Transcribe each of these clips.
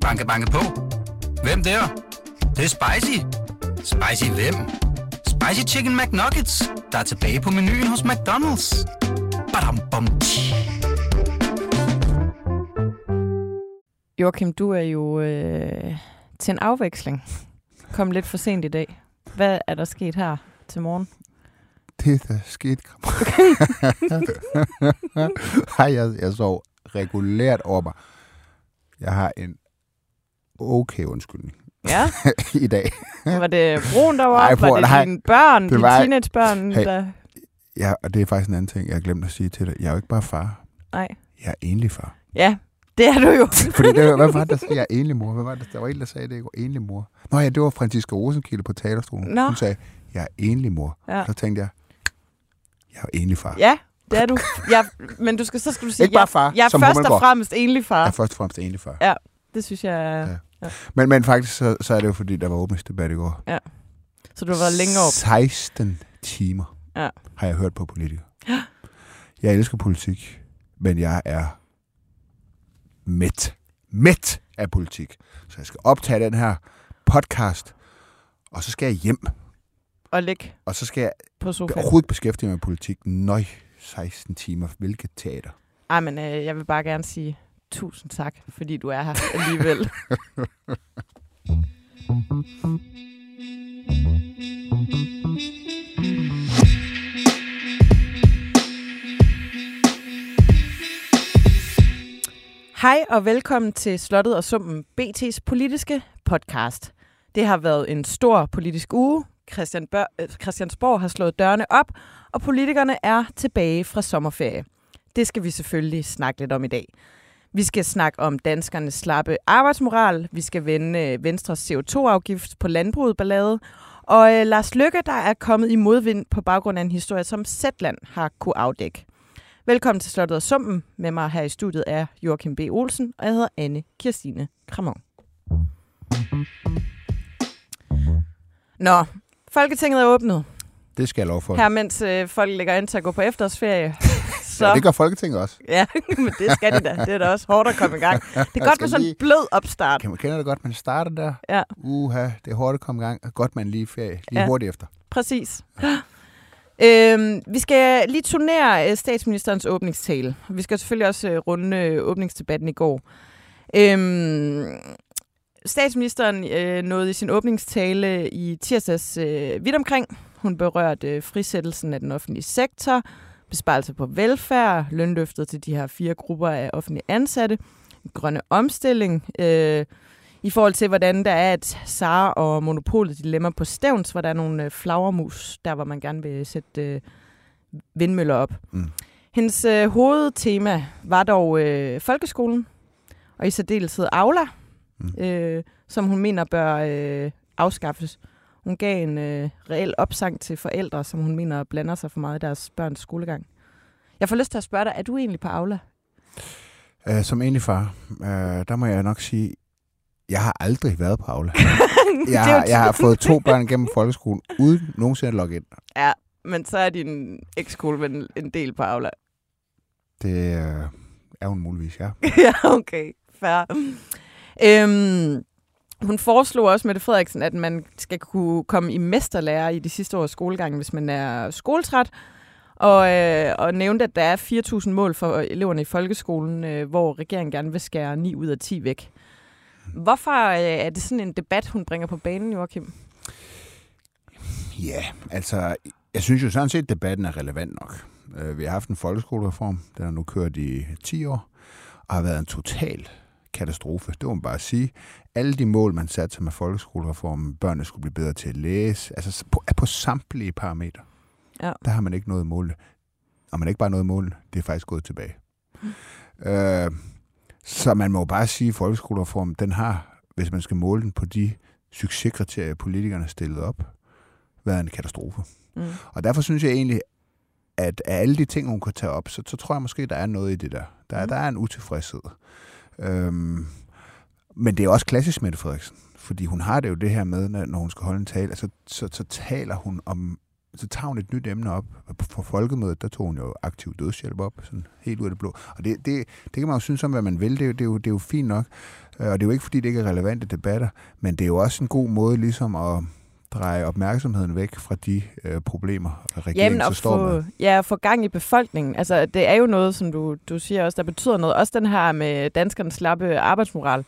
Banke, banke på. Hvem der? Det, det er spicy. Spicy hvem? Spicy Chicken McNuggets, der er tilbage på menuen hos McDonald's. Badum, bom, tji. Joachim, du er jo øh, til en afveksling. Kom lidt for sent i dag. Hvad er der sket her til morgen? Det, der skete... Hej, jeg, jeg sov regulært over mig. Jeg har en okay undskyldning Ja, i dag. var det brun, der var Ej, bror, Var det nej. dine børn, Det dine var- teenagebørn? Hey. Der... Ja, og det er faktisk en anden ting, jeg har glemt at sige til dig. Jeg er jo ikke bare far. Nej. Jeg er enlig far. Ja, det er du jo. Fordi det, var- hvad var det, der sagde, jeg er enlig mor? Hvad var det? Der var en, der sagde det, jeg var enlig mor. Nå ja, det var Franziska Rosenkilde på talerstolen. Nå. Hun sagde, jeg er enlig mor. Ja. Så tænkte jeg, jeg er enlig far. Ja, det er du. Ja, men du skal, så skal du sige, Ikke bare jeg, far, jeg er som først og fremmest enlig far. Jeg er først og fremmest enlig far. Ja. Det synes jeg er... Ja. Men, men faktisk, så, så er det jo fordi, der var åbningsdebat i går. Så du har været længere op. 16 timer Ja. har jeg hørt på politikere. Jeg elsker politik, men jeg er mæt. Mæt af politik. Så jeg skal optage den her podcast, og så skal jeg hjem. Og ligge Og så skal jeg på sofaen. overhovedet ikke beskæftige mig med politik. Nøj, 16 timer. Hvilket teater. Ej, men øh, jeg vil bare gerne sige tusind tak, fordi du er her alligevel. Hej og velkommen til Slottet og Sumpen, BT's politiske podcast. Det har været en stor politisk uge. Christian Bør- øh, Christiansborg har slået dørene op, og politikerne er tilbage fra sommerferie. Det skal vi selvfølgelig snakke lidt om i dag. Vi skal snakke om danskernes slappe arbejdsmoral. Vi skal vende øh, Venstres CO2-afgift på landbruget ballade. Og øh, Lars Lykke, der er kommet i modvind på baggrund af en historie, som Zetland har kunne afdække. Velkommen til Slottet og Sumpen. Med mig her i studiet er Joachim B. Olsen, og jeg hedder Anne Kirstine Kramon. Nå, Folketinget er åbnet. Det skal jeg lov for. Her mens øh, folk lægger ind til at gå på efterårsferie. Så, Ja, det gør Folketinget også. Ja, men det skal de da. Det er da også hårdt at komme i gang. Det er godt med sådan en lige- blød opstart. Kan man kende det godt, man starter der? Ja. Uha, det er hårdt at komme i gang. Godt, man lige er ferie. Lige Ja. hurtigt efter. Præcis. Øhm, vi skal lige turnere øh, statsministerens åbningstale. Vi skal selvfølgelig også øh, runde øh, åbningsdebatten i går. Øhm, statsministeren øh, nåede i sin åbningstale i tirsdags øh, vidt omkring. Hun berørte øh, frisættelsen af den offentlige sektor, besparelser på velfærd, lønløftet til de her fire grupper af offentlige ansatte, grønne omstilling, øh, i forhold til, hvordan der er et Sara og Monopolet dilemma på Stævns, hvor der er nogle øh, flagermus, der hvor man gerne vil sætte øh, vindmøller op. Mm. Hendes øh, hovedtema var dog øh, folkeskolen, og i særdeleshed Aula, Mm. øh, som hun mener bør øh, afskaffes. Hun gav en øh, reel opsang til forældre, som hun mener blander sig for meget i deres børns skolegang. Jeg får lyst til at spørge dig, er du egentlig på Aula? Uh, som egentlig far, uh, der må jeg nok sige, jeg har aldrig været på Aula. Jeg, har, jeg har fået to børn gennem folkeskolen, uden nogensinde at logge ind. Ja, men så er din ekskoleven en del på Aula. Det uh, er hun muligvis, ja. ja, okay. Fair. Øhm, hun foreslog også, Mette Frederiksen, at man skal kunne komme i mesterlærer i de sidste års skolegang, hvis man er skoletræt. Og, øh, og nævnte, at der er 4.000 mål for eleverne i folkeskolen, øh, hvor regeringen gerne vil skære 9 ud af 10 væk. Hvorfor øh, er det sådan en debat, hun bringer på banen, Joachim? Ja, altså, jeg synes jo sådan set, at debatten er relevant nok. Øh, vi har haft en folkeskolereform, den har nu kørt i 10 år, og har været en total katastrofe. Det må man bare sige. Alle de mål, man satte sig med folkeskolereformen, børnene skulle blive bedre til at læse, altså på, på samtlige parametre, Ja. der har man ikke nået målene. Og man har ikke bare nået målene, det er faktisk gået tilbage. Øh, så man må bare sige, at folkeskolereformen, den har, hvis man skal måle den på de succeskriterier, politikerne stillede op, været en katastrofe. Mm. Og derfor synes jeg egentlig, at af alle de ting, hun kan tage op, så, så tror jeg måske, der er noget i det der. Der, Mm. mm. der er en utilfredshed. Øhm, men det er også klassisk Mette Frederiksen, fordi hun har det jo det her med, når hun skal holde en tale, altså, så, så taler hun om så tager hun et nyt emne op. For folkemødet, der tog hun jo aktiv dødshjælp op, sådan helt ud af det blå. Og det, det, det kan man jo synes om, hvad man vil. Det, er jo- det, er jo, det er jo fint nok. Øh, og det er jo ikke, fordi det ikke er relevante debatter, men det er jo også en god måde ligesom at dreje opmærksomheden væk fra de øh, problemer, regeringen Jamen, så står med. få, ja, at få gang i befolkningen. Altså, det er jo noget, som du, du siger også, der betyder noget. Også den her med danskernes slappe arbejdsmoral,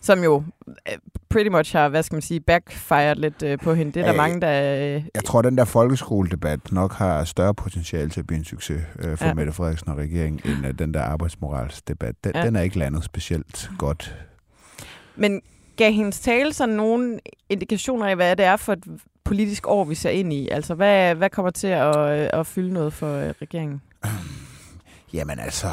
som jo øh, pretty much har, hvad skal man sige, backfired lidt øh, på hende. Det er der Øh, mange, der... Øh, Jeg tror, den der folkeskoledebat nok har større potentiale til at blive en succes øh, for Ja. ja. Mette Frederiksen og regeringen, end at den der arbejdsmoralsdebat. Den, Ja. ja. den er ikke landet specielt godt. Men gav hendes tale sådan nogle indikationer af, hvad det er for et politisk år, vi ser ind i? Altså, hvad, hvad kommer til at, øh, at fylde noget for øh, regeringen? Jamen altså,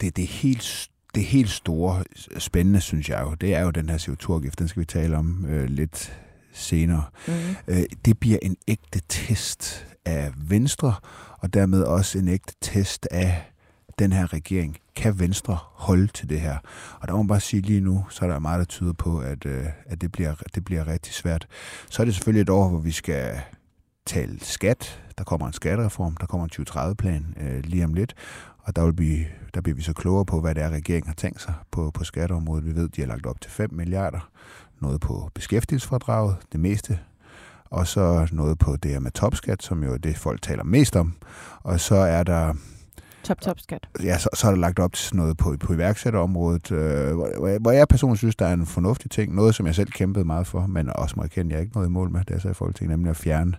det, det, er helt, det helt store spændende, synes jeg jo, det er jo den her CO2-afgift. Den skal vi tale om øh, lidt senere. Mm. Øh, det bliver en ægte test af Venstre, og dermed også en ægte test af den her regering. Kan Venstre holde til det her? Og der må man bare sige lige nu, så er der meget, der tyder på, at, øh, at det, bliver, det bliver rigtig svært. Så er det selvfølgelig et år, hvor vi skal tale skat. Der kommer en skattereform, der kommer en 2030-plan øh, lige om lidt, og der, vil blive, der bliver vi så klogere på, hvad det er, regeringen har tænkt sig på, på skatteområdet. Vi ved, de har lagt op til 5 milliarder. Noget på beskæftigelsesfradraget, det meste og så noget på det her med topskat, som jo er det, folk taler mest om. Og så er der, Top, top skat. ja, så, så er der lagt op til sådan noget på, på iværksætterområdet, øh, hvor, hvor jeg- personligt synes, der er en fornuftig ting. Noget, som jeg selv kæmpede meget for, men også må erkende, jeg ikke noget i mål med, det er så i Folketinget, nemlig at fjerne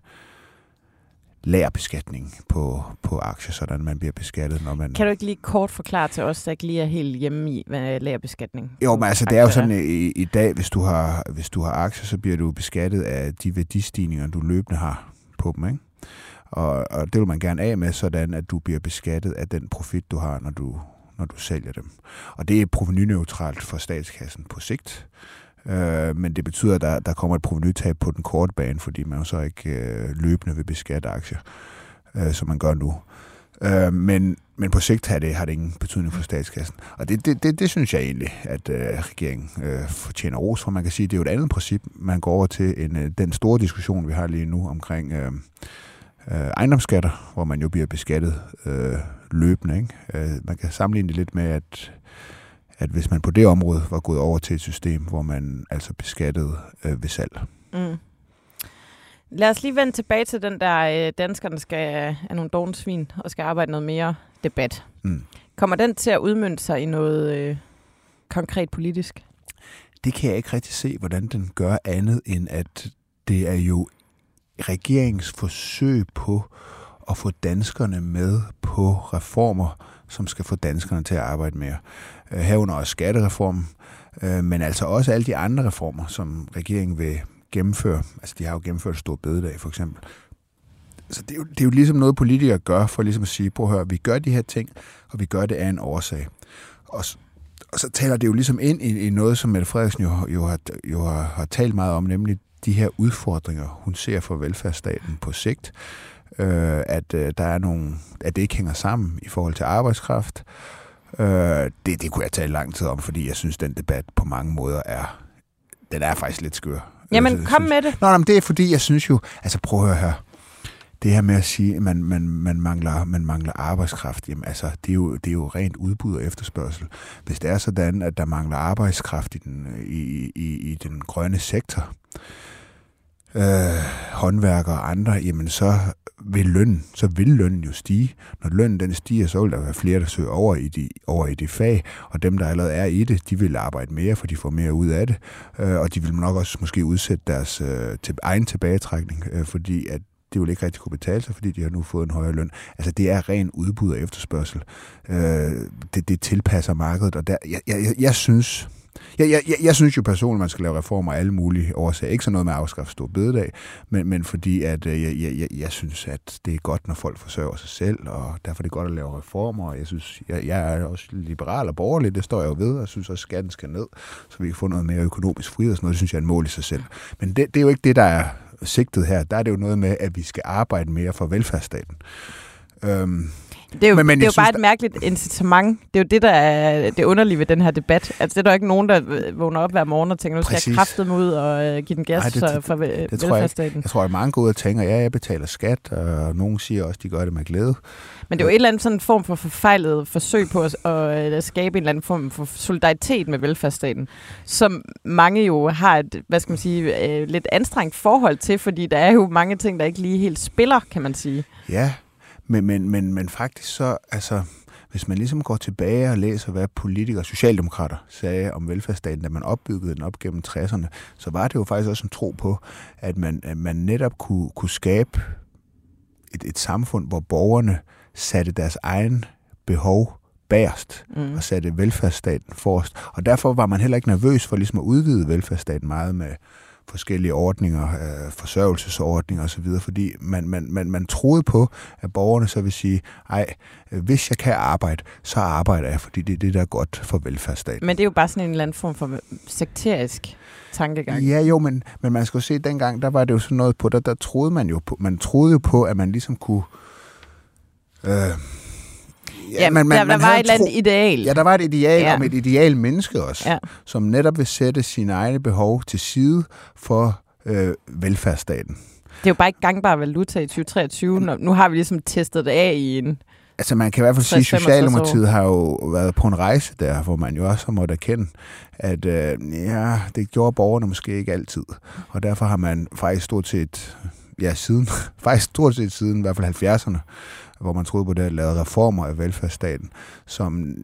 lagerbeskatning på, på aktier, sådan man bliver beskattet, når man... Kan du ikke lige kort forklare til os, der ikke lige er helt hjemme i, hvad lagerbeskatning? Jo, men altså, det er jo sådan, i, i dag, hvis du, har, hvis du har aktier, så bliver du beskattet af de værdistigninger, du løbende har på dem, ikke? Og, og det vil man gerne af med, sådan at du bliver beskattet af den profit, du har, når du, når du sælger dem. Og det er provenyneutralt for statskassen på sigt. Øh, men det betyder, at der, der kommer et provenytab på den korte bane, fordi man jo så ikke øh, løbende vil beskatte aktier, øh, som man gør nu. Øh, men, men på sigt har det, har det ingen betydning for statskassen. Og det, det, det, det synes jeg egentlig, at øh, regeringen øh, fortjener ros for. Man kan sige, at det er jo et andet princip, man går over til end øh, den store diskussion, vi har lige nu omkring øh, øh, ejendomsskatter, hvor man jo bliver beskattet øh, løbende. Ikke? Øh, man kan sammenligne det lidt med, at, at hvis man på det område var gået over til et system, hvor man altså beskattede øh, ved salg. Mm. Lad os lige vende tilbage til den der, øh, danskerne skal er nogle dårlige svin og skal arbejde noget mere debat. Mm. Kommer den til at udmønte sig i noget øh, konkret politisk? det kan jeg ikke rigtig se, hvordan den gør andet, end at det er jo regeringens forsøg på at få danskerne med på reformer, som skal få danskerne til at arbejde mere. Øh, herunder også skattereformen, øh, men altså også alle de andre reformer, som regeringen vil gennemføre. Altså de har jo gennemført stor bededag for eksempel. Så det er, jo, det er jo ligesom noget, politikere gør for ligesom at sige, prøv at høre, vi gør de her ting, og vi gør det af en årsag. Og, og så taler det jo ligesom ind i, i noget, som Mette Frederiksen jo, jo, har, jo har, har talt meget om, nemlig de her udfordringer, hun ser for velfærdsstaten på sigt. Øh, at øh, der er nogle, at det ikke hænger sammen i forhold til arbejdskraft. Øh, det, det kunne jeg tale lang tid om, fordi jeg synes, den debat på mange måder er, den er faktisk lidt skør. Jamen, kom synes, med det. Nå, nej, men det er fordi, jeg synes jo, altså prøv at høre her. Det her med at sige, at man, man, man, mangler, man mangler arbejdskraft, jamen altså, det er, jo, det er jo rent udbud og efterspørgsel. Hvis det er sådan, at der mangler arbejdskraft i den, i, i, i den grønne sektor, øh, håndværkere og andre, jamen så vil lønnen, så vil lønnen jo stige. Når lønnen den stiger, så vil der være flere, der søger over i de, over i det fag, og dem, der allerede er i det, de vil arbejde mere, for de får mere ud af det, øh, og de vil nok også måske udsætte deres øh, til, egen tilbagetrækning, øh, fordi at det vil ikke rigtig kunne betale sig, fordi de har nu fået en højere løn. Altså det er ren udbud og efterspørgsel. Øh, det, det tilpasser markedet, og der, jeg, jeg, jeg, jeg synes, jeg, jeg, jeg, jeg synes jo personligt, man skal lave reformer af alle mulige årsager. Ikke sådan noget med at afskaffe stor bededag, men, men fordi at, øh, jeg, jeg, jeg, jeg synes, at det er godt, når folk forsørger sig selv, og derfor er det godt at lave reformer. Og jeg synes, jeg, jeg er også liberal og borgerlig, det står jeg jo ved, og jeg synes også, at skatten skal ned, så vi kan få noget mere økonomisk frihed og sådan noget. Det synes jeg er en mål i sig selv. Men det, det er jo ikke det, der er sigtet her. Der er det jo noget med, at vi skal arbejde mere for velfærdsstaten. Øhm, det er jo, Men- men det er jo bare et mærkeligt incitament. Det er jo det, der er det underlige ved den her debat. Altså, det er der ikke nogen, der øh, vågner op hver morgen og tænker, nu skal Præcis. jeg kraftedeme ud og øh, give den gas Nej, det- det- for vel- det tror jeg ikke. Jeg tror, at mange går ud og tænker, ja, jeg betaler skat, og nogen siger også, at de gør det med glæde. Men det er jo et eller andet sådan form for forfejlet forsøg på at, at, at skabe en eller anden form for solidaritet med velfærdsstaten, som mange jo har et, hvad skal man sige, øh, lidt anstrengt forhold til, fordi der er jo mange ting, der ikke lige helt spiller, kan man sige. Ja, men, men, men, men faktisk så, altså, hvis man ligesom går tilbage og læser, hvad politikere, socialdemokrater sagde om velfærdsstaten, da man opbyggede den op gennem 60'erne, så var det jo faktisk også en tro på, at man, at man netop kunne, kunne skabe et, et samfund, hvor borgerne satte deres egen behov bagerst Mm. og satte velfærdsstaten forrest. Og derfor var man heller ikke nervøs for ligesom at udvide velfærdsstaten meget med forskellige ordninger, øh, forsørgelsesordninger osv., fordi man, man, man, man troede på, at borgerne så vil sige, ej, øh, hvis jeg kan arbejde, så arbejder jeg, fordi det er det, der er godt for velfærdsstaten. Men det er jo bare sådan en eller anden form for sekterisk tankegang. Ja, jo, men, men man skal jo se, at dengang, der var det jo sådan noget på, der, der troede man jo på, man troede jo på, at man ligesom kunne... Øh, Ja, man, man, der, der var et eller andet tro- ideal. Ja, der var et ideal Ja. om et ideal menneske også, Ja. som netop vil sætte sine egne behov til side for øh, velfærdsstaten. Det er jo bare ikke gangbar valuta i 2023. Når, nu har vi ligesom testet det af i en... Altså man kan i hvert fald sige, at 60-65 år. Socialdemokratiet har jo været på en rejse der, hvor man jo også har måttet erkende, at øh, ja, det gjorde borgerne måske ikke altid. Og derfor har man faktisk stort set, ja siden, faktisk stort set siden i hvert fald 70'erne, hvor man troede på det, at lave reformer af velfærdsstaten, som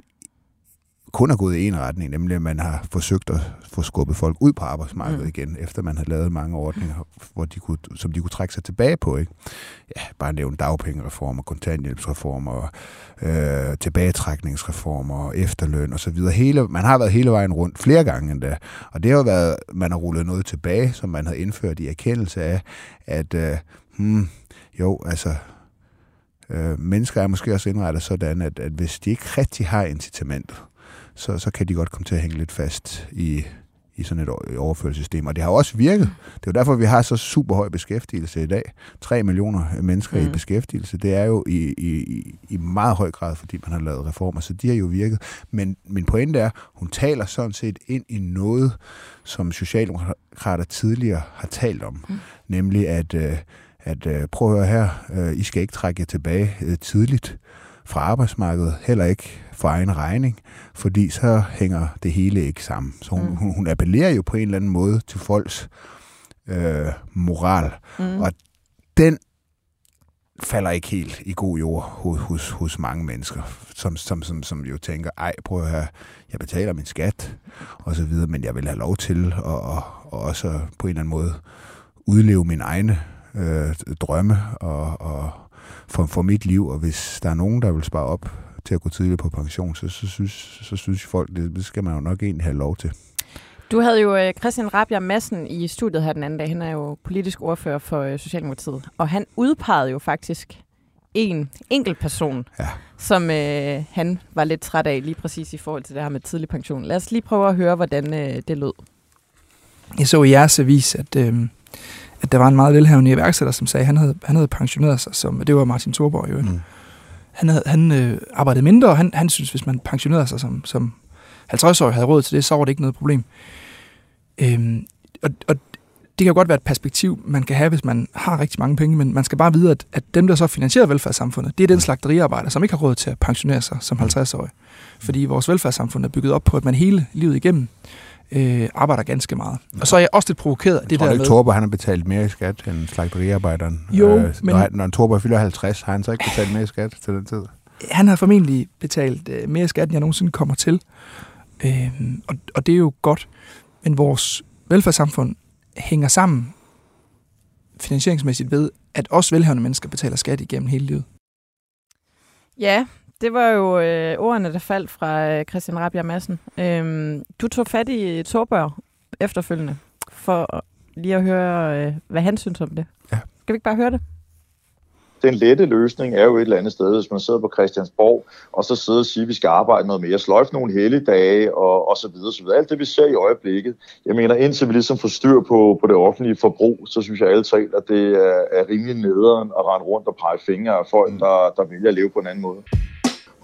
kun er gået i en retning, nemlig at man har forsøgt at få skubbet folk ud på arbejdsmarkedet Mm. mm. igen, efter man har lavet mange ordninger, hvor de kunne, som de kunne trække sig tilbage på. Ikke? Ja, bare nævne dagpengereformer, kontanthjælpsreformer, øh, tilbagetrækningsreformer, efterløn osv. Hele, man har været hele vejen rundt flere gange endda, og det har jo været, man har rullet noget tilbage, som man havde indført i erkendelse af, at øh, hmm, jo, altså øh, mennesker er måske også indrettet sådan, at, at hvis de ikke rigtig har incitamentet, så, så kan de godt komme til at hænge lidt fast i, i sådan et overførselssystem. Og det har også virket. Det er jo derfor, vi har så super høj beskæftigelse i dag. 3 millioner mennesker mm. I beskæftigelse. Det er jo i, i, i- i meget høj grad, fordi man har lavet reformer, så de har jo virket. Men min pointe er, hun taler sådan set ind i noget, som Socialdemokrater tidligere har talt om. Mm. Nemlig at, øh, at øh, prøv at høre her, øh, I skal ikke trække jer tilbage øh, tidligt fra arbejdsmarkedet, heller ikke for egen regning, fordi så hænger det hele ikke sammen. Så hun, Mm. hun, hun appellerer jo på en eller anden måde til folks øh, moral, Mm. Og den falder ikke helt i god jord hos, hos, hos mange mennesker, som, som, som, som jo tænker, ej, prøv at høre, jeg betaler min skat, og så videre, men jeg vil have lov til at, at, at også på en eller anden måde udleve mine egne øh, drømme og, og for, for mit liv, og hvis der er nogen, der vil spare op til at gå tidligt på pension, så, så, synes, så synes folk, det, det skal man jo nok egentlig have lov til. Du havde jo øh, Christian Rabia Madsen i studiet her den anden dag. Han er jo politisk ordfører for øh, Socialdemokratiet. Og han udpegede jo faktisk en enkelt person, Ja. som øh, han var lidt træt af lige præcis i forhold til det her med tidlig pension. Lad os lige prøve at høre, hvordan øh, det lød. Jeg så i jeres avis, at, øh, at der var en meget velhavende iværksætter, som sagde, at han havde, han havde pensioneret sig, som, det var Martin Thorborg jo. Mm. Mm. Han, havde, han øh, arbejdede mindre, og han, han synes, hvis man pensionerede sig som, som 50-årig havde råd til det, så var det ikke noget problem. Øhm, og, og det kan jo godt være et perspektiv, man kan have, hvis man har rigtig mange penge, men man skal bare vide, at, at dem, der så finansierer velfærdssamfundet, det er den slagteriarbejder, som ikke har råd til at pensionere sig som 50-årig. Fordi vores velfærdssamfund er bygget op på, at man hele livet igennem øh, arbejder ganske meget. Og så er jeg også lidt provokeret af Jeg det tror der ikke, med... Torborg han har betalt mere i skat end slagteriarbejderen? Jo, øh, men- Når, han- når en Torborg fylder 50, har han så ikke betalt mere i skat til den tid? han har formentlig betalt øh, mere skat, end jeg nogensinde kommer til. Øhm, og, og det er jo godt. Men vores velfærdssamfund hænger sammen finansieringsmæssigt ved, at også velhavende mennesker betaler skat igennem hele livet. Ja, det var jo øh, ordene, der faldt fra øh, Christian Rabia Madsen. Øhm, du tog fat i Torbørg efterfølgende, for lige at høre, øh, hvad han synes om det. Ja. Skal vi ikke bare høre det? den lette løsning er jo et eller andet sted, hvis man sidder på Christiansborg, og så sidder og siger, at vi skal arbejde noget mere, sløjfe nogle helligdage og, og så videre, så videre. Alt det, vi ser i øjeblikket. Jeg mener, indtil vi ligesom får styr på, på det offentlige forbrug, så synes jeg alle talt, at det er, er rimelig nederen at rende rundt og pege fingre af folk, der, der vælger at leve på en anden måde.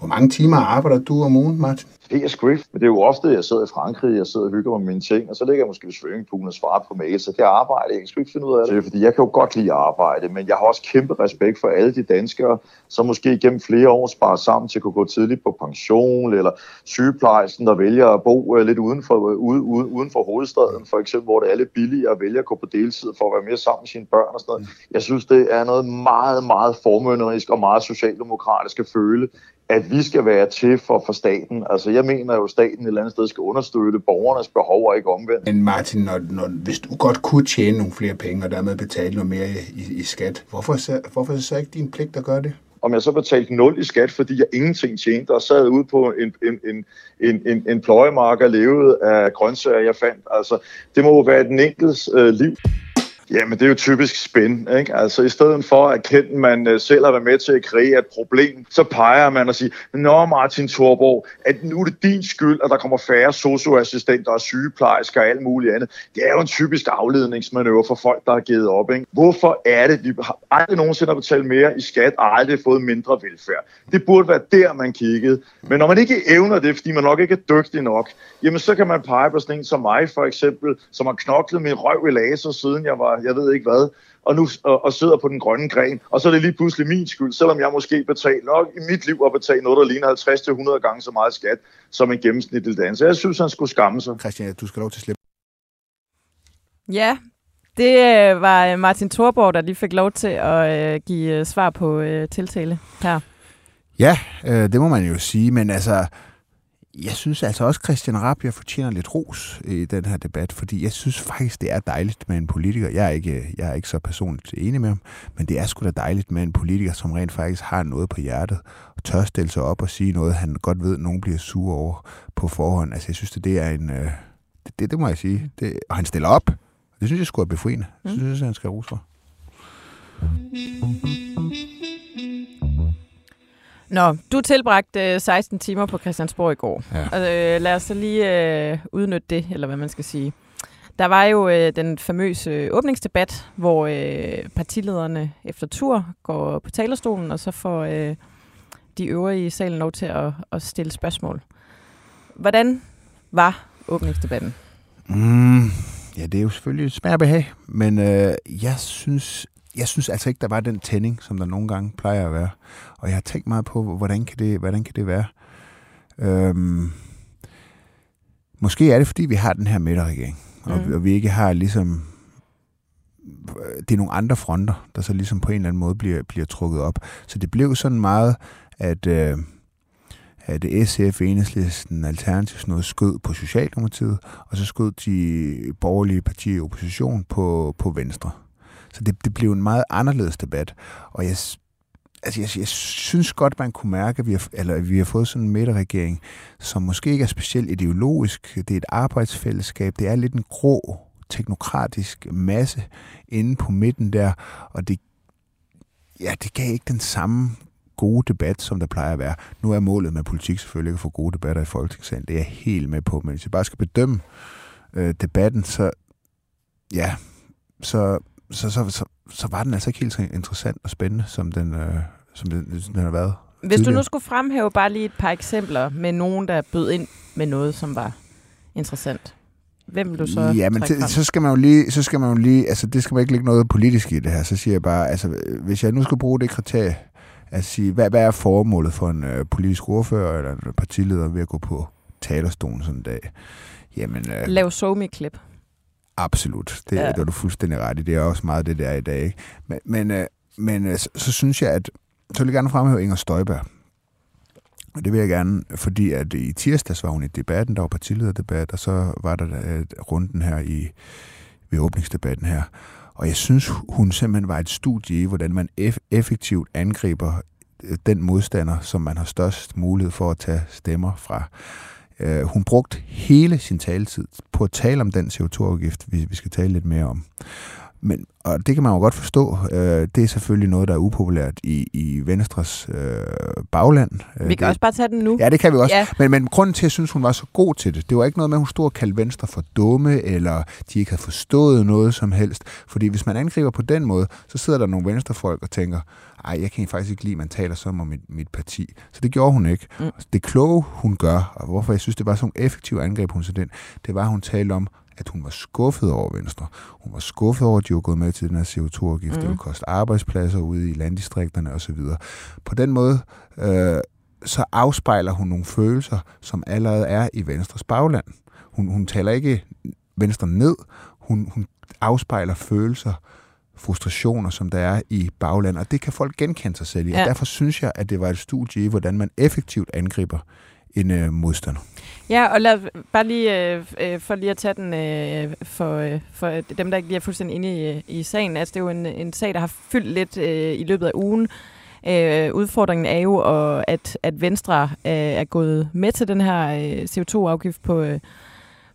Hvor mange timer arbejder du om ugen, Martin? Det er script, men det er jo ofte, at jeg sidder i Frankrig, jeg sidder og hygger mig med mine ting, og så ligger jeg måske ved swimmingpoolen og svarer på mail, så det arbejde, jeg kan sgu ikke finde ud af det, det fordi jeg kan jo godt lide at arbejde, men jeg har også kæmpe respekt for alle de danskere, som måske gennem flere år sparer sammen til at kunne gå tidligt på pension, eller sygeplejersken, der vælger at bo øh, lidt uden for, øh, ude, ude, uden for hovedstaden, for eksempel, hvor det er lidt billigere at vælge at gå på deltid for at være mere sammen med sine børn og sådan noget. Jeg synes, det er noget meget, meget formønderisk og meget socialdemokratisk at føle, at vi skal være til for, for staten. Altså, jeg mener jo, at staten et eller andet sted skal understøtte borgernes behov og ikke omvendt. Men Martin, når, når, hvis du godt kunne tjene nogle flere penge og dermed betale noget mere i, i skat, hvorfor så, hvorfor er det så ikke din pligt at gøre det? om jeg så betalte 0 i skat, fordi jeg ingenting tjente, og sad ude på en, en, en, en, en, en pløjemark og levede af grøntsager, jeg fandt. Altså, det må jo være den enkeltes øh, liv. Jamen, det er jo typisk spænd, ikke? Altså, i stedet for at kende, man øh, selv har været med til at kreere et problem, så peger man og siger, Nå, Martin Thorborg, at nu er det din skyld, at der kommer færre socioassistenter og sygeplejersker og alt muligt andet. Det er jo en typisk afledningsmanøvre for folk, der har givet op, ikke? Hvorfor er det, at vi har aldrig nogensinde har betalt mere i skat og aldrig fået mindre velfærd? Det burde være der, man kiggede. Men når man ikke evner det, fordi man nok ikke er dygtig nok, jamen så kan man pege på sådan en som mig, for eksempel, som har knoklet min røv i laser, siden jeg var jeg ved ikke hvad, og nu og, og sidder på den grønne gren, og så er det lige pludselig min skyld, selvom jeg måske betaler nok i mit liv at betale noget, der ligner 50-100 gange så meget skat som en gennemsnitlig danser. Jeg synes, han skulle skamme sig. Christian, du skal lov til at slippe. Ja, det øh, var Martin Thorborg, der lige fik lov til at øh, give øh, svar på øh, tiltale her. Ja, øh, det må man jo sige, men altså, jeg synes altså også, Christian Rabia fortjener lidt ros i den her debat, fordi jeg synes faktisk, det er dejligt med en politiker. Jeg er ikke, jeg er ikke så personligt enig med ham, men det er sgu da dejligt med en politiker, som rent faktisk har noget på hjertet, og tør stille sig op og sige noget, han godt ved, at nogen bliver sure over på forhånd. Altså, jeg synes, det, det er en... Øh, det, det, det må jeg sige. Det, og han stiller op. Det synes jeg skulle er befriende. Mm. Det synes jeg, han skal rose for. Nå, du tilbragte 16 timer på Christiansborg i går. Ja. Og, øh, lad os så lige øh, udnytte det, eller hvad man skal sige. Der var jo øh, den famøse åbningsdebat, hvor øh, partilederne efter tur går på talerstolen, og så får øh, de øvrige i salen lov til at, at stille spørgsmål. Hvordan var åbningsdebatten? Mm, ja, det er jo selvfølgelig smager behag, men øh, jeg synes jeg synes altså ikke, der var den tænding, som der nogle gange plejer at være. Og jeg har tænkt meget på, hvordan kan det, hvordan kan det være? Øhm, måske er det, fordi vi har den her midterregering, mm. og, og vi ikke har ligesom... Det er nogle andre fronter, der så ligesom på en eller anden måde bliver, bliver trukket op. Så det blev sådan meget, at... Øh, at SF, Enhedslisten, Alternativ sådan noget skød på Socialdemokratiet, og så skød de borgerlige partier i opposition på, på Venstre. Så det, det blev en meget anderledes debat. Og jeg, altså jeg, jeg synes godt, man kunne mærke, at vi har, eller at vi har fået sådan en midterregering, som måske ikke er specielt ideologisk. Det er et arbejdsfællesskab. Det er lidt en grå, teknokratisk masse inde på midten der, og det, ja, det gav ikke den samme gode debat, som der plejer at være. Nu er målet med politik selvfølgelig ikke at få gode debatter i Folketingssalen. Det er jeg helt med på. Men hvis jeg bare skal bedømme øh, debatten, så ja, så så, så, så, så var den altså ikke helt så interessant og spændende, som den, øh, som den, den har været. Hvis tidligere. du nu skulle fremhæve bare lige et par eksempler med nogen, der bød ind med noget, som var interessant. Hvem vil du så Ja, men t- så skal man jo lige, så skal man jo lige, altså det skal man ikke lægge noget politisk i det her. Så siger jeg bare, altså hvis jeg nu skulle bruge det kriterie, at sige, hvad, hvad er formålet for en øh, politisk ordfører eller en partileder ved at gå på talerstolen sådan en dag? Jamen, øh, Lav somi-klip. Absolut. Det, ja. det er du fuldstændig ret i. Det er også meget det der i dag. Ikke? Men, men, øh, men øh, så, så synes jeg, at så vil jeg gerne fremhæve Inger Støjberg. Og det vil jeg gerne, fordi at i tirsdags var hun i debatten, der var partilederdebat, og så var der et runden her i, ved åbningsdebatten her. Og jeg synes, hun simpelthen var et studie i, hvordan man effektivt angriber øh, den modstander, som man har størst mulighed for at tage stemmer fra. Øh, hun brugte hele sin taletid på at tale om den CO2-afgift, vi, vi skal tale lidt mere om. Men, og det kan man jo godt forstå. Øh, det er selvfølgelig noget, der er upopulært i, i Venstres øh, bagland. Øh, Vi kan det, også bare tage den nu. Ja, det kan vi også. Ja. Men, men grunden til, at jeg synes, hun var så god til det, det var ikke noget med, at hun stod og kaldte Venstre for dumme, eller de ikke havde forstået noget som helst. Fordi hvis man angriber på den måde, så sidder der nogle venstrefolk og tænker, ej, jeg kan faktisk ikke lide, at man taler sådan om mit, mit parti. Så det gjorde hun ikke. Mm. Det kloge, hun gør, og hvorfor jeg synes, det var sådan en effektiv angreb, hun til den, det var, at hun talte om, at hun var skuffet over Venstre. Hun var skuffet over, at de var gået med til den her CO2-afgift. Mm. Det ville koste arbejdspladser ude i landdistrikterne osv. På den måde, øh, så afspejler hun nogle følelser, som allerede er i Venstres bagland. Hun, hun taler ikke Venstre ned, hun, hun afspejler følelser, frustrationer, som der er i bagland, og det kan folk genkende sig selv i. Ja. Og derfor synes jeg, at det var et studie i, hvordan man effektivt angriber en øh, modstander. Ja, og lad bare lige, øh, øh, for lige at tage den øh, for, øh, for dem, der ikke lige er fuldstændig inde i, øh, i sagen. Altså, det er jo en, en sag, der har fyldt lidt øh, i løbet af ugen. Øh, udfordringen er jo, at, at Venstre øh, er gået med til den her øh, CO2-afgift på, øh,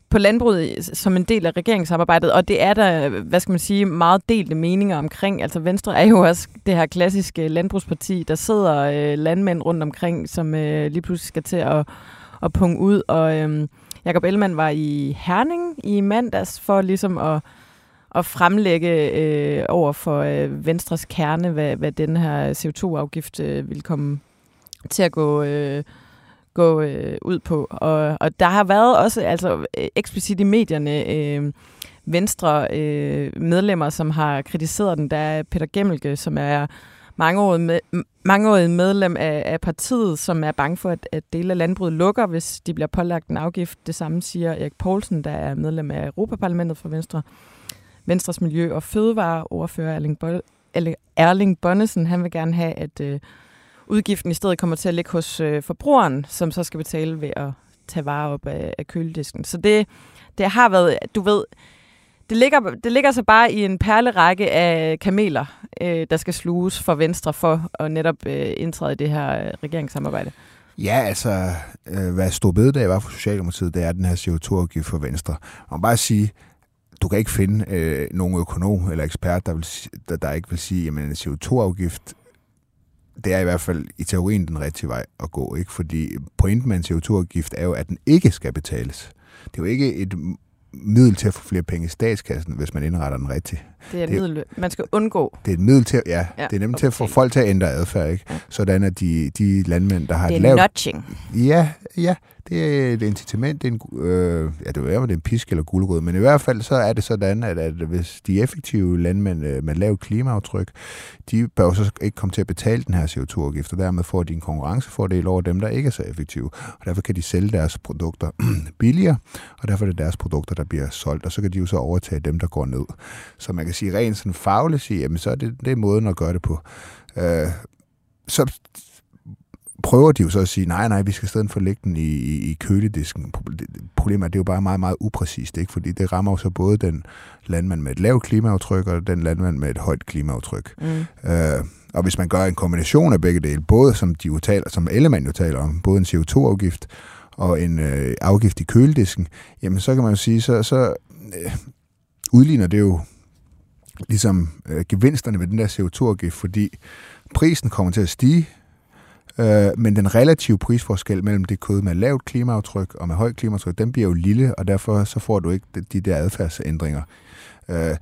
på landbruget som en del af regeringssamarbejdet, og det er der, hvad skal man sige, meget delte meninger omkring. Altså Venstre er jo også det her klassiske landbrugsparti, der sidder øh, landmænd rundt omkring, som øh, lige pludselig skal til at, at punge ud, og øh, Jakob Ellemann var i Herning i mandags for ligesom at, at fremlægge øh, over for øh, Venstres kerne, hvad, hvad den her CO2-afgift øh, vil komme til at gå... Øh, gå øh, ud på. Og, og der har været også altså øh, eksplicit i medierne øh, venstre øh, medlemmer, som har kritiseret den. Der er Peter Gemmelke, som er mangeårig, med, mangeårig medlem af, af partiet, som er bange for, at, at dele af landbruget lukker, hvis de bliver pålagt en afgift. Det samme siger Erik Poulsen, der er medlem af Europaparlamentet for Venstre. Venstres Miljø- og Fødevareordfører Erling, Bo- eller Erling Bonnesen, han vil gerne have, at øh, udgiften i stedet kommer til at ligge hos øh, forbrugeren, som så skal betale ved at tage varer op af, af køledisken. Så det, det har været, du ved, det ligger, det ligger så bare i en perlerække af kameler, øh, der skal sluges for Venstre for at netop øh, indtræde i det her øh, regeringssamarbejde. Ja, altså, øh, hvad stor bededag var for Socialdemokratiet, det er den her CO2-afgift for Venstre. Man må bare sige, du kan ikke finde øh, nogen økonom eller ekspert, der, vil, der, der ikke vil sige, at en CO2-afgift, det er i hvert fald i teorien den rigtige vej at gå. ikke? Fordi pointen med en CO2-afgift er jo, at den ikke skal betales. Det er jo ikke et middel til at få flere penge i statskassen, hvis man indretter den rigtigt. Det er et Det- middel, man skal undgå. Det er et middel til, ja, Ja, det er nemlig at til at få folk til at ændre adfærd, ikke? Ja. Sådan at de, de landmænd, der har Det et er lavt nudging. Ja, ja, det er et incitament, det er en, øh, ja, det er det er en pisk eller guldrød, men i hvert fald så er det sådan, at, at hvis de effektive landmænd øh, med lavt klimaaftryk, de bør jo så ikke komme til at betale den her CO2-afgift, og dermed får de en konkurrencefordel over dem, der ikke er så effektive. Og derfor kan de sælge deres produkter billigere, og derfor er det deres produkter, der bliver solgt, og så kan de jo så overtage dem, der går ned. Så man kan sige rent sådan fagligt sige, jamen så er det, det er måden at gøre det på. Øh, så prøver de jo så at sige, nej, nej, vi skal stadig få lægge den i, i, i køledisken. Problemet er, det er jo bare meget, meget upræcist, ikke? fordi det rammer jo så både den landmand med et lavt klimaaftryk, og den landmand med et højt klimaaftryk. Mm. Øh, og hvis man gør en kombination af begge dele, både som de jo taler, som Ellemann jo taler om, både en CO2-afgift og en øh, afgift i køledisken, jamen så kan man jo sige, så, så øh, udligner det jo ligesom øh, gevinsterne ved den der CO2-afgift, fordi prisen kommer til at stige, øh, men den relative prisforskel mellem det kød med lavt klimaaftryk og med højt klimaaftryk, den bliver jo lille, og derfor så får du ikke de, de der adfærdsændringer. Øh,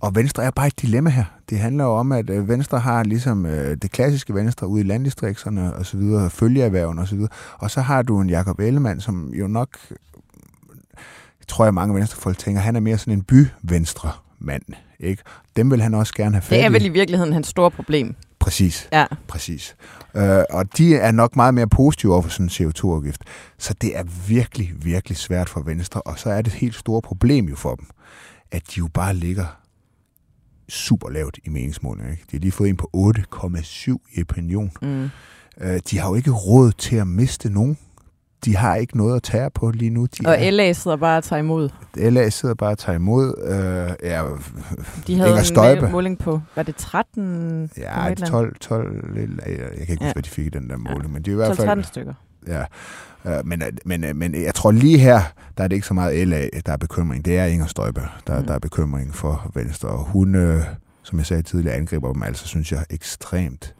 og Venstre er bare et dilemma her. Det handler jo om, at øh, Venstre har ligesom øh, det klassiske Venstre ude i landdistrikterne og så videre, følgeerhverven og så videre. Og så har du en Jakob Ellemann, som jo nok, tror jeg mange venstrefolk tænker, han er mere sådan en by-venstre mand. Ikke? Dem vil han også gerne have fat Det er vel i virkeligheden hans store problem. Præcis. Ja. Præcis. Øh, og de er nok meget mere positive over for sådan en CO2-afgift. Så det er virkelig, virkelig svært for Venstre. Og så er det et helt stort problem jo for dem, at de jo bare ligger super lavt i meningsmålene. Ikke? De har lige fået en på 8,7 i opinion. Mm. Øh, de har jo ikke råd til at miste nogen. De har ikke noget at tage på lige nu. De Og er, LA sidder bare og tager imod. LA sidder bare og tager imod. Øh, ja, De havde Inger en Støjberg. mål- måling på, var det 13? ja komma et eller andet? 12, 12, jeg kan ikke huske, Ja. hvad de fik i den der måling, men det er i hvert fald... 12-13 stykker. Ja. Øh, Men, men, men jeg tror lige her, der er det ikke så meget LA, der er bekymring. Det er Inger Støjberg, der, Mm. der er bekymring for Venstre. Og hun, øh, som jeg sagde tidligere, angriber dem altså, synes jeg, ekstremt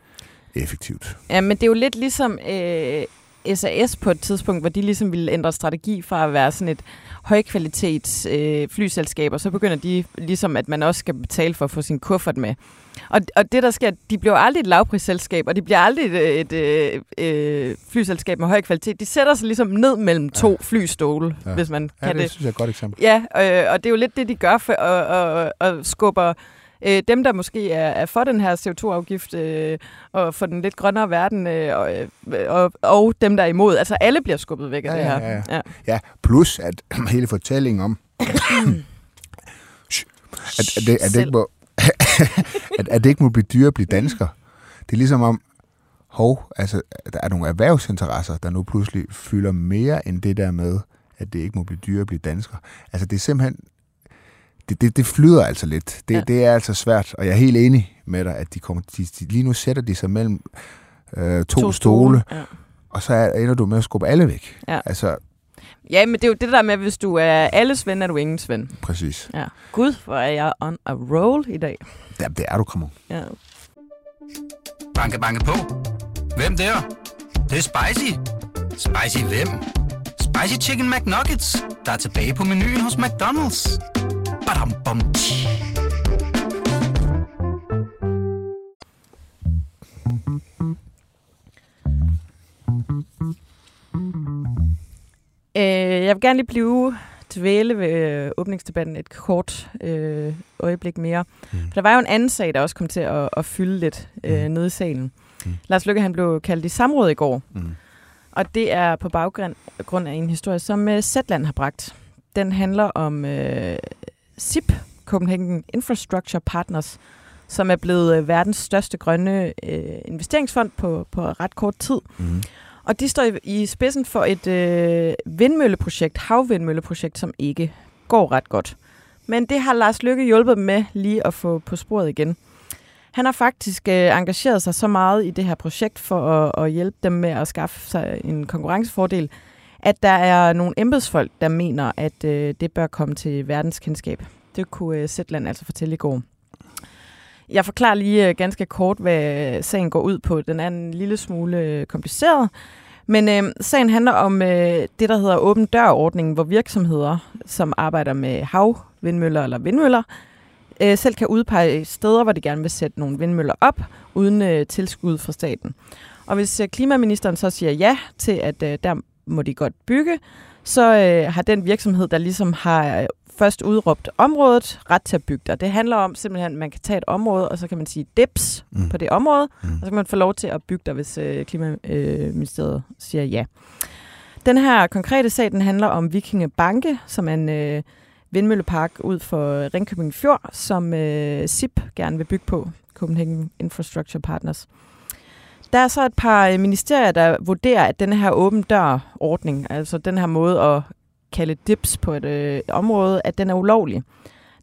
effektivt. Ja, men det er jo lidt ligesom øh, SAS på et tidspunkt, hvor de ligesom ville ændre strategi fra at være sådan et højkvalitets øh, flyselskab, og så begynder de ligesom, at man også skal betale for at få sin kuffert med. Og, og det, der sker, de bliver aldrig et lavprisselskab, og de bliver aldrig et, et, et, øh, flyselskab med høj kvalitet. De sætter sig ligesom ned mellem to flystole, Ja. ja. hvis man Ja, kan det, det. synes jeg er et godt eksempel. Ja, øh, og det er jo lidt det, de gør, for, og, og, og skubber øh, dem, der måske er, er for den her CO2-afgift, øh, og for den lidt grønnere verden, øh, og, øh, og, og dem, der er imod. Altså alle bliver skubbet væk af Ja, det her. ja, ja. ja. Ja, plus at hele fortællingen om, at, at, det, at, det ikke må, at, at det ikke må blive dyrere at blive dansker. Det er ligesom om, hov, altså, der er nogle erhvervsinteresser, der nu pludselig fylder mere end det der med, at det ikke må blive dyrere at blive dansker. Altså det er simpelthen, det, det, det flyder altså lidt. Det, ja. Det er altså svært, og jeg er helt enig med dig, at de kommer, de, de, lige nu sætter de sig mellem øh, to, to stole, Ja. og så er- ender du med at skubbe alle væk. Ja. Altså, ja, men det er jo det der med, at hvis du er alles ven, er du ingens ven. præcis. Ja. Gud, hvor er jeg on a roll i dag. Ja, det er du, kommer. Ja. Banke, banke på. Hvem der? Det, det er spicy. Spicy hvem? Spicy Chicken McNuggets, der er tilbage på menuen hos McDonald's. Badum, bom, tji. Øh, jeg vil gerne lige blive dvæle ved øh, åbningsdebatten et kort øh, øjeblik mere. Mm. For der var jo en anden sag, der også kom til at, at fylde lidt øh, Mm. nede i salen. Mm. Lars Løkke han blev kaldt i samråd i går, Mm. og det er på baggrund grund af en historie, som øh, Zetland har bragt. Den handler om øh, SIP, Copenhagen Infrastructure Partners, som er blevet øh, verdens største grønne øh, investeringsfond på, på ret kort tid. Mm. Og de står i, i spidsen for et øh, vindmølleprojekt, havvindmølleprojekt, som ikke går ret godt. Men det har Lars Lykke hjulpet dem med lige at få på sporet igen. Han har faktisk øh, engageret sig så meget i det her projekt for at, at hjælpe dem med at skaffe sig en konkurrencefordel, at der er nogle embedsfolk, der mener, at øh, det bør komme til verdenskendskab. Det kunne øh, Zetland altså fortælle i går. Jeg forklarer lige øh, ganske kort, hvad sagen går ud på. Den er en lille smule øh, kompliceret. Men øh, sagen handler om øh, det, der hedder åben dør-ordningen, hvor virksomheder, som arbejder med havvindmøller eller vindmøller, øh, selv kan udpege steder, hvor de gerne vil sætte nogle vindmøller op, uden øh, tilskud fra staten. Og hvis øh, klimaministeren så siger ja til, at øh, der må de godt bygge, så øh, har den virksomhed, der ligesom har øh, først udråbt området, ret til at bygge der. Det handler om simpelthen, at man kan tage et område, og så kan man sige dips Mm. på det område, Mm. og så kan man få lov til at bygge der, hvis øh, Klimaministeriet siger ja. Den her konkrete sag, den handler om Vikinge Banke, som er en øh, vindmøllepark ud for Ringkøbing Fjord, som øh, SIP gerne vil bygge på, Copenhagen Infrastructure Partners. Der er så et par øh, ministerier, der vurderer, at den her åben dør-ordning, altså den her måde at kalde dips på et øh, område, at den er ulovlig.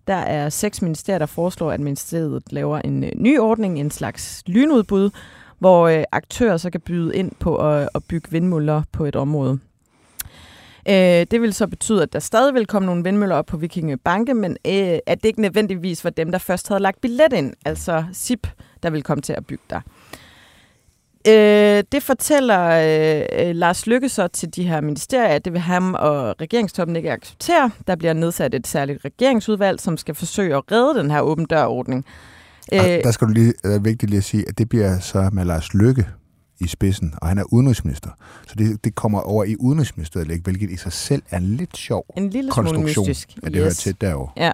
Der er seks ministerier, der foreslår, at ministeriet laver en øh, ny ordning, en slags lynudbud, hvor øh, aktører så kan byde ind på at, at bygge vindmøller på et område. Øh, det vil så betyde, at der stadig vil komme nogle vindmøller op på Vikinge Banke, men øh, at det ikke nødvendigvis var dem, der først havde lagt billet ind, altså SIP, der vil komme til at bygge der. Øh, det fortæller øh, øh, Lars Lykke så til de her ministerier, at det vil ham og regeringstoppen ikke acceptere. Der bliver nedsat et særligt regeringsudvalg, som skal forsøge at redde den her åben dør-ordning. Øh, der skal du lige, det er vigtigt lige at sige, at det bliver så med Lars Lykke i spidsen, og han er udenrigsminister. Så det, det kommer over i udenrigsministeriet, hvilket i sig selv er en lidt sjov en lille smule konstruktion, mystisk. at det yes. hører til derovre. Ja.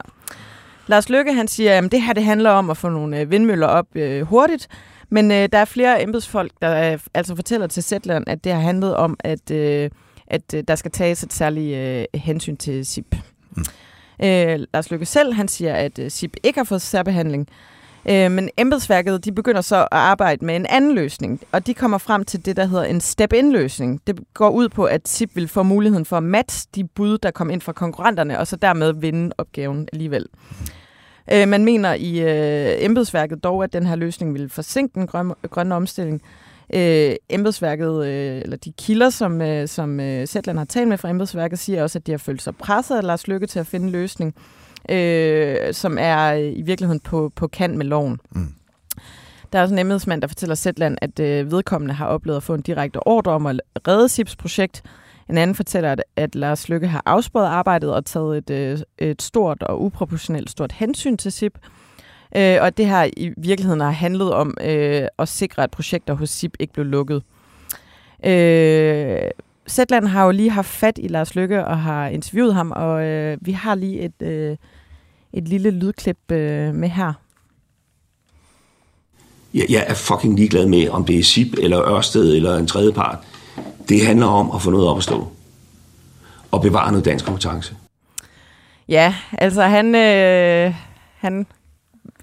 Lars Lykke han siger, at det her det handler om at få nogle øh, vindmøller op øh, hurtigt, men øh, der er flere embedsfolk, der øh, altså fortæller til Zetland, at det har handlet om, at, øh, at øh, der skal tages et særligt øh, hensyn til SIP. Mm. Øh, Lars Lykke selv, han siger, at øh, SIP ikke har fået særbehandling, øh, men embedsværket de begynder så at arbejde med en anden løsning, og de kommer frem til det, der hedder en step-in-løsning. Det går ud på, at SIP vil få muligheden for at matche de bud, der kom ind fra konkurrenterne, og så dermed vinde opgaven alligevel. Øh, man mener i øh, embedsværket dog, at den her løsning vil forsinke den grønne, grønne omstilling, Øh, embedsværket, øh, eller de kilder, som, øh, som øh, Sætland har talt med fra embedsværket, siger også, at de har følt sig presset af Lars Lykke til at finde en løsning, øh, som er i virkeligheden på, på kant med loven. Mm. Der er også en embedsmand, der fortæller Sætland, at øh, vedkommende har oplevet at få en direkte ordre om at redde SIPs projekt. En anden fortæller, at, at Lars Lykke har afsporet arbejdet og taget et, øh, et stort og uproportionelt stort hensyn til SIP. Øh, og det her i virkeligheden har handlet om øh, at sikre, at projekter hos SIP ikke blev lukket. Øh, Zetland har jo lige haft fat i Lars Lykke og har interviewet ham, og øh, vi har lige et, øh, et lille lydklip øh, med her. Jeg, jeg er fucking ligeglad med, om det er SIP eller Ørsted eller en tredje part. Det handler om at få noget op at stå. Og bevare noget dansk kompetence. Ja, altså han, øh, han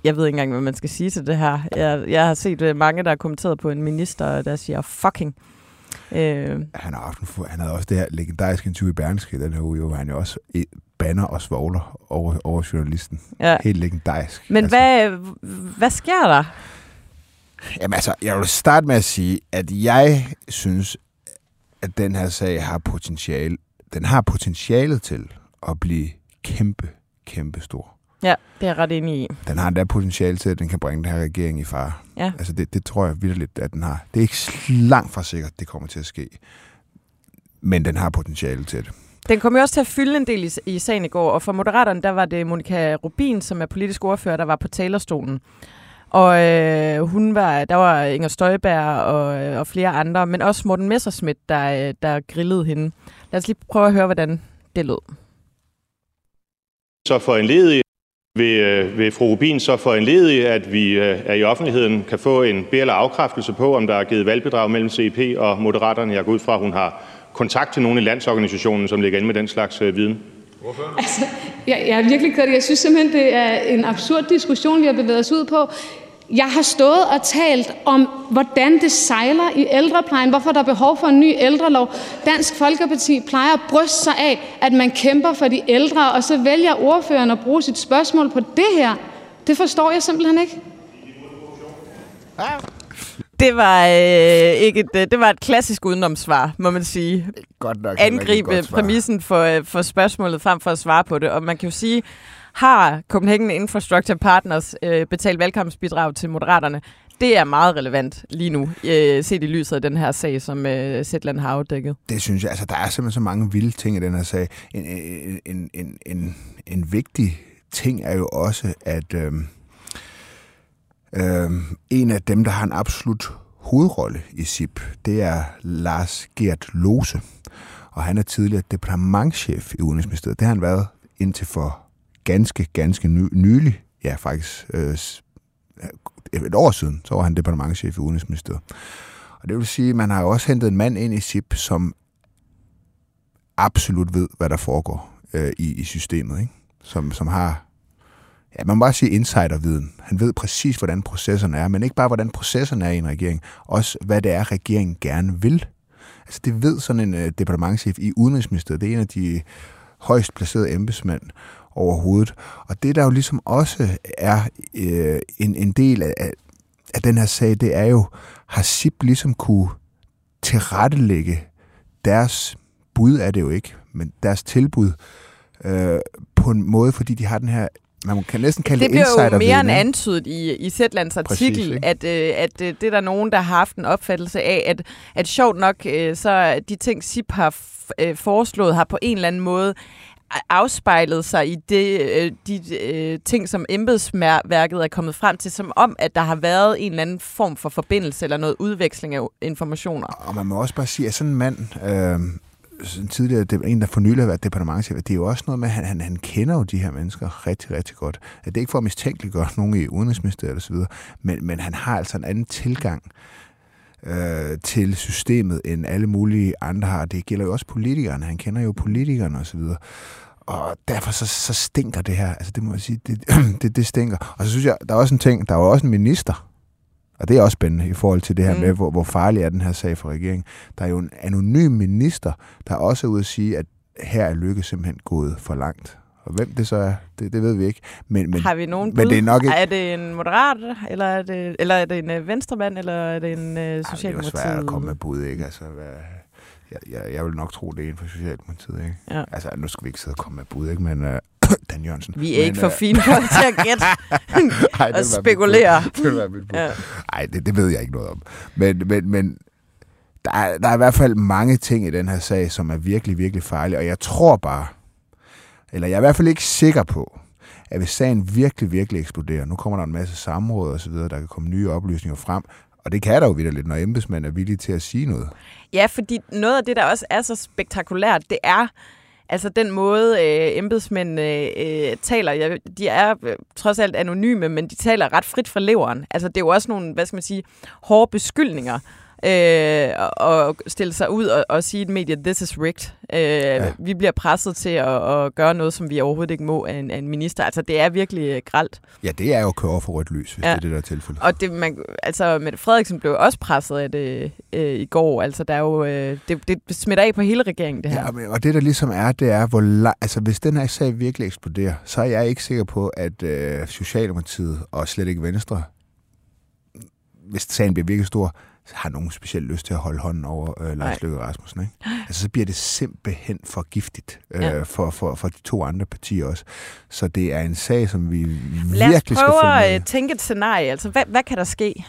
jeg ved ikke engang, hvad man skal sige til det her. Jeg, jeg har set øh, mange, der har kommenteret på en minister, der siger fucking. Øh. Han, har haft en, han havde også det her legendariske interview i Berlingske den her uge, hvor han jo også banner og svogler over, over journalisten. Ja. Helt legendarisk. Men altså. hvad, hvad sker der? Jamen altså, jeg vil starte med at sige, at jeg synes, at den her sag har potentiale. Den har potentialet til at blive kæmpe, kæmpe stor. Ja, det er jeg ret enig i. Den har endda potentiale til, at den kan bringe den her regering i fare. Ja. Altså det, det tror jeg lidt, at den har. Det er ikke langt fra sikkert, det kommer til at ske. Men den har potentiale til det. Den kom jo også til at fylde en del i, i sagen i går, og for Moderaterne, der var det Monika Rubin, som er politisk ordfører, der var på talerstolen. Og øh, hun var, der var Inger Støjberg og, øh, og flere andre, men også Morten Messerschmidt, der, øh, der grillede hende. Lad os lige prøve at høre, hvordan det lød. Så for en ledig vil, øh, vil fru Rubin så en ledig, at vi øh, er i offentligheden kan få en bed- eller afkræftelse på, om der er givet valgbedrag mellem CP og Moderaterne? Jeg går ud fra, at hun har kontakt til nogle i landsorganisationen, som ligger inde med den slags øh, viden. Altså, jeg, jeg er virkelig ked Jeg synes simpelthen, det er en absurd diskussion, vi har bevæget os ud på. Jeg har stået og talt om, hvordan det sejler i ældreplejen, hvorfor der er behov for en ny ældrelov. Dansk Folkeparti plejer at bryste sig af, at man kæmper for de ældre, og så vælger ordføreren at bruge sit spørgsmål på det her. Det forstår jeg simpelthen ikke. Det var øh, ikke et, øh, det var et klassisk udenomsvar, må man sige. Godt nok. Angribe præmissen for, øh, for spørgsmålet frem for at svare på det. Og man kan jo sige, har Copenhagen Infrastructure Partners øh, betalt valgkampsbidrag til Moderaterne? Det er meget relevant lige nu, øh, set i lyset af den her sag, som øh, Zetland har afdækket. Det synes jeg. Altså, der er simpelthen så mange vilde ting i den her sag. En, en, en, en, en vigtig ting er jo også, at øh, øh, en af dem, der har en absolut hovedrolle i SIP, det er Lars Gert Lose. Og han er tidligere departementchef i Udenrigsministeriet. Det har han været indtil for ganske, ganske ny, nylig, ja faktisk øh, et år siden, så var han departementchef i Udenrigsministeriet. Og det vil sige, at man har jo også hentet en mand ind i SIP, som absolut ved, hvad der foregår øh, i, i systemet. Ikke? Som, som har, ja, man må bare sige insiderviden. Han ved præcis, hvordan processerne er, men ikke bare, hvordan processerne er i en regering, også hvad det er, regeringen gerne vil. Altså det ved sådan en øh, departementchef i Udenrigsministeriet. Det er en af de højst placerede embedsmænd overhovedet. Og det, der jo ligesom også er øh, en, en del af, af den her sag, det er jo, har SIP ligesom kunne tilrettelægge deres bud, er det jo ikke, men deres tilbud øh, på en måde, fordi de har den her man kan næsten kalde det, det bliver jo mere end antydet i, i Zetlands artikel, Præcis, at, øh, at øh, det er der nogen, der har haft en opfattelse af, at, at sjovt nok, øh, så de ting, SIP har øh, foreslået, har på en eller anden måde afspejlet sig i det, øh, de øh, ting, som embedsværket er kommet frem til, som om, at der har været en eller anden form for forbindelse eller noget udveksling af informationer. Og man må også bare sige, at sådan en mand, øh, tidligere, det, en, der for nylig har været departementchef, det er jo også noget med, at han, han, han kender jo de her mennesker rigtig, rigtig godt. At Det er ikke for at mistænkeliggøre nogen i udenrigsministeriet osv., men, men han har altså en anden tilgang øh, til systemet, end alle mulige andre har. Det gælder jo også politikerne. Han kender jo politikerne osv. Og derfor så, så stinker det her. Altså det må jeg sige, det, det, det stinker. Og så synes jeg, der er også en ting, der er jo også en minister, og det er også spændende i forhold til det her mm. med, hvor, hvor farlig er den her sag for regeringen. Der er jo en anonym minister, der også er ude at sige, at her er Lykke simpelthen gået for langt. Og hvem det så er, det, det ved vi ikke. Men, men, Har vi nogen men det er nok ikke... Er det en moderat, eller er det, eller er det en uh, venstremand, eller er det en uh, Ej, det er svært at komme med bud, ikke? Altså, hvad, jeg, jeg, jeg vil nok tro, det er en for Socialdemokratiet, ikke? Ja. Altså, nu skal vi ikke sidde og komme med bud, ikke? Men uh, Dan Jørgensen. Vi er men, ikke for øh, fine til at gætte ej, det og spekulere. Det vil være mit bud. Ja. Det, det ved jeg ikke noget om. Men, men, men der, er, der er i hvert fald mange ting i den her sag, som er virkelig, virkelig farlige. Og jeg tror bare, eller jeg er i hvert fald ikke sikker på, at hvis sagen virkelig, virkelig eksploderer, nu kommer der en masse samråd og så videre, der kan komme nye oplysninger frem, og det kan der jo lidt, når embedsmænd er villige til at sige noget. Ja, fordi noget af det, der også er så spektakulært, det er altså den måde, øh, embedsmænd øh, øh taler. Ja, de er øh, trods alt anonyme, men de taler ret frit fra leveren. Altså det er jo også nogle, hvad skal man sige, hårde beskyldninger. Øh, og, stille sig ud og, og sige i et medie, this is rigged. Øh, ja. Vi bliver presset til at, at gøre noget, som vi overhovedet ikke må af en, af en minister. Altså det er virkelig øh, gralt. Ja, det er jo køre for rødt lys, hvis Ja. det er det, der er tilfældet. Og det, man, altså, Mette Frederiksen blev også presset af det øh, i går. Altså, der er jo, øh, det, det smitter af på hele regeringen, det her. Ja, men, og det der ligesom er, det er, hvor altså hvis den her sag virkelig eksploderer, så er jeg ikke sikker på, at øh, Socialdemokratiet og slet ikke Venstre, hvis sagen bliver virkelig stor, har nogen speciel lyst til at holde hånden over øh, Lars Løkke Rasmussen. Ikke? Altså så bliver det simpelthen for giftigt øh, Ja. for, for, for de to andre partier også. Så det er en sag, som vi Lad os virkelig skal prøve følge med. at i. øh, tænke et scenarie. Altså, hvad, hvad kan der ske?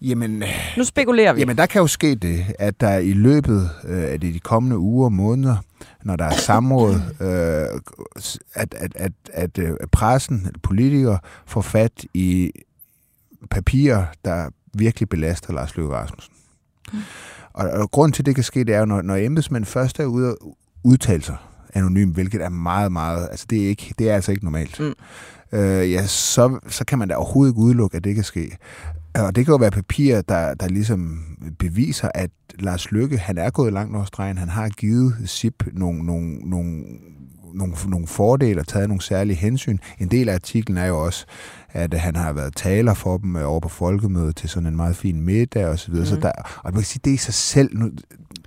Jamen, Nu spekulerer vi. Jamen, der kan jo ske det, at der i løbet øh, af de kommende uger og måneder, når der er samråd, øh, at, at, at, at øh, pressen, at politikere, får fat i papirer, der virkelig belaster Lars Løkke Rasmussen. Og, og grund til, at det kan ske, det er jo, når, når embedsmænd først er ude og udtale sig anonymt, hvilket er meget, meget, altså det er, ikke, det er altså ikke normalt. Mm. Øh, ja, så, så kan man da overhovedet ikke udelukke, at det kan ske. Og det kan jo være papirer, der, der ligesom beviser, at Lars Lykke, han er gået langt over stregen. Han har givet SIP nogle, nogle, nogle, nogle, nogle fordele og taget nogle særlige hensyn. En del af artiklen er jo også, at han har været taler for dem øh, over på folkemødet til sådan en meget fin middag og så videre. Mm. Så der, og man kan sige, det i sig selv, nu,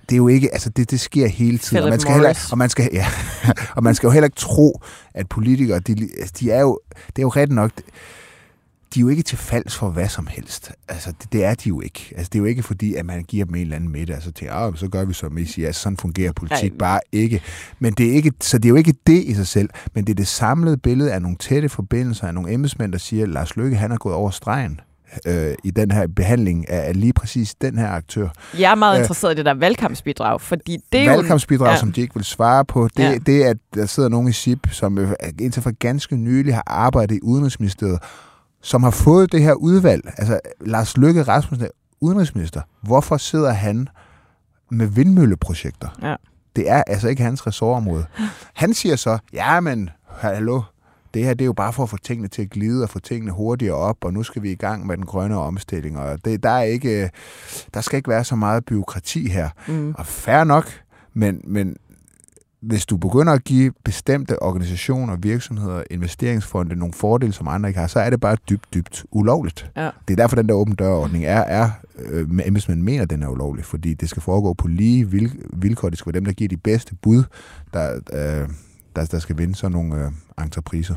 det er jo ikke, altså det, det sker hele tiden. Og man, skal heller, og, man skal, ja, og man skal jo heller ikke tro, at politikere, de, altså, de er jo, det er jo ret nok, de er jo ikke til falds for hvad som helst. Altså, det, det er de jo ikke. Altså, det er jo ikke fordi, at man giver dem en eller anden middag, og så tænker, ah, så gør vi som I siger. Altså, sådan fungerer politik Ej. bare ikke. Men det er ikke, så det er jo ikke det i sig selv, men det er det samlede billede af nogle tætte forbindelser af nogle embedsmænd, der siger, Lars Løkke, han er gået over stregen øh, i den her behandling af, lige præcis den her aktør. Jeg er meget Øh, interesseret i det der valgkampsbidrag, fordi det er. Valgkampsbidrag, ja. ja. som de ikke vil svare på, det, Ja. ja. det er, at der sidder nogen i SIP, som øh, indtil for ganske nylig har arbejdet i Udenrigsministeriet, som har fået det her udvalg. Altså, Lars Løkke Rasmussen er udenrigsminister. Hvorfor sidder han med vindmølleprojekter? Ja. Det er altså ikke hans ressortområde. Han siger så, ja, men hallo, det her det er jo bare for at få tingene til at glide og få tingene hurtigere op, og nu skal vi i gang med den grønne omstilling. Og det, der, er ikke, der skal ikke være så meget byråkrati her. Mm. Og fair nok, men, men hvis du begynder at give bestemte organisationer, virksomheder, investeringsfonde nogle fordele, som andre ikke har, så er det bare dybt, dybt ulovligt. Ja. Det er derfor, den der åben dørordning er, er øh, embedsmænd mener, at den er ulovlig, fordi det skal foregå på lige vil- vilkår. Det skal være dem, der giver de bedste bud, der, øh, der, der skal vinde sådan nogle øh, entrepriser.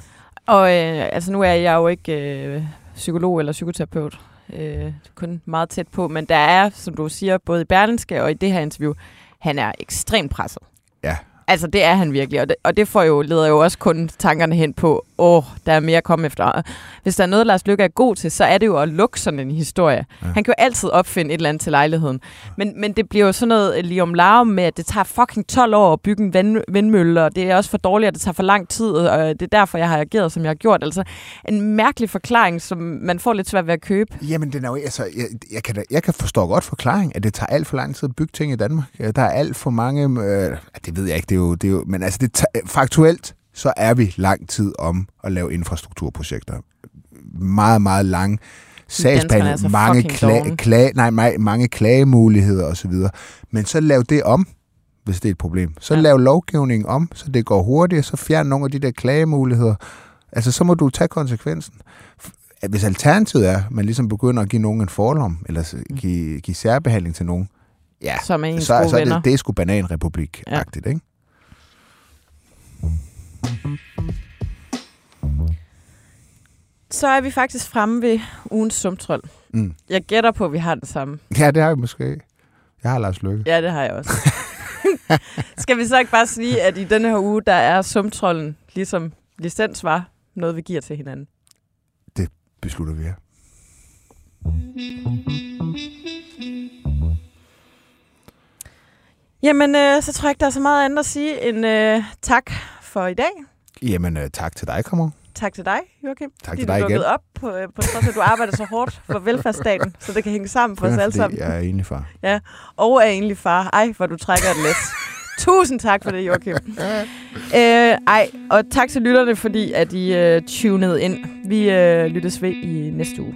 Og øh, altså, nu er jeg jo ikke øh, psykolog eller psykoterapeut. Øh, kun meget tæt på. Men der er, som du siger, både i Berlinske og i det her interview, han er ekstremt presset. Ja. Altså, det er han virkelig. Og det, og det får jo, leder jo også kun tankerne hen på, åh, der er mere at komme efter. Hvis der er noget, Lars Lykke er god til, så er det jo at lukke sådan en historie. Ja. Han kan jo altid opfinde et eller andet til lejligheden. Men, men det bliver jo sådan noget lige om larm med, at det tager fucking 12 år at bygge en vind, vindmølle, og det er også for dårligt, at det tager for lang tid, og det er derfor, jeg har ageret, som jeg har gjort. Altså, en mærkelig forklaring, som man får lidt svært ved at købe. Jamen, den er jo, altså, jeg, jeg, kan, da- jeg kan forstå godt forklaring, at det tager alt for lang tid at bygge ting i Danmark. Øh, Der er alt for mange... Øh, det ved jeg ikke, det er jo... Det er jo men altså, det, faktuelt, så er vi lang tid om at lave infrastrukturprojekter. Meget, meget lang sagsbehandling, mange, kla, kla, nej, ma- mange klagemuligheder osv. Men så lav det om, hvis det er et problem. Så Ja. ja. lav lovgivningen om, så det går hurtigt, så fjern nogle af de der klagemuligheder. Altså, så må du tage konsekvensen. Hvis alternativet er, at man ligesom begynder at give nogen en forlom, eller s- give, give særbehandling til nogen, ja, Som er så, så er det, det er sgu bananrepublik-agtigt, ikke? Så er vi faktisk fremme ved ugens sumtrol. Mm. Jeg gætter på, at vi har den samme. Ja, det har vi måske. Jeg har Lars Lykke. Ja, det har jeg også. Skal vi så ikke bare sige, at i denne her uge, der er sumtrollen, ligesom licens var, noget vi giver til hinanden? Beslutter vi her. Jamen, øh, så tror jeg ikke, der er så meget andet at sige end øh, tak for i dag. Jamen, øh, tak til dig, kommer. Tak til dig, Joachim. Tak til du dig dukkede igen. op på, øh, på trods at du arbejder så hårdt for velfærdsstaten, så det kan hænge sammen for os alle sammen. Jeg er enig far. Og er egentlig far. Ej, hvor du trækker et læs. Tusind tak for det, Joachim. øh, ej, og tak til lytterne, fordi at I øh, tunede ind. Vi øh, lyttes ved i næste uge.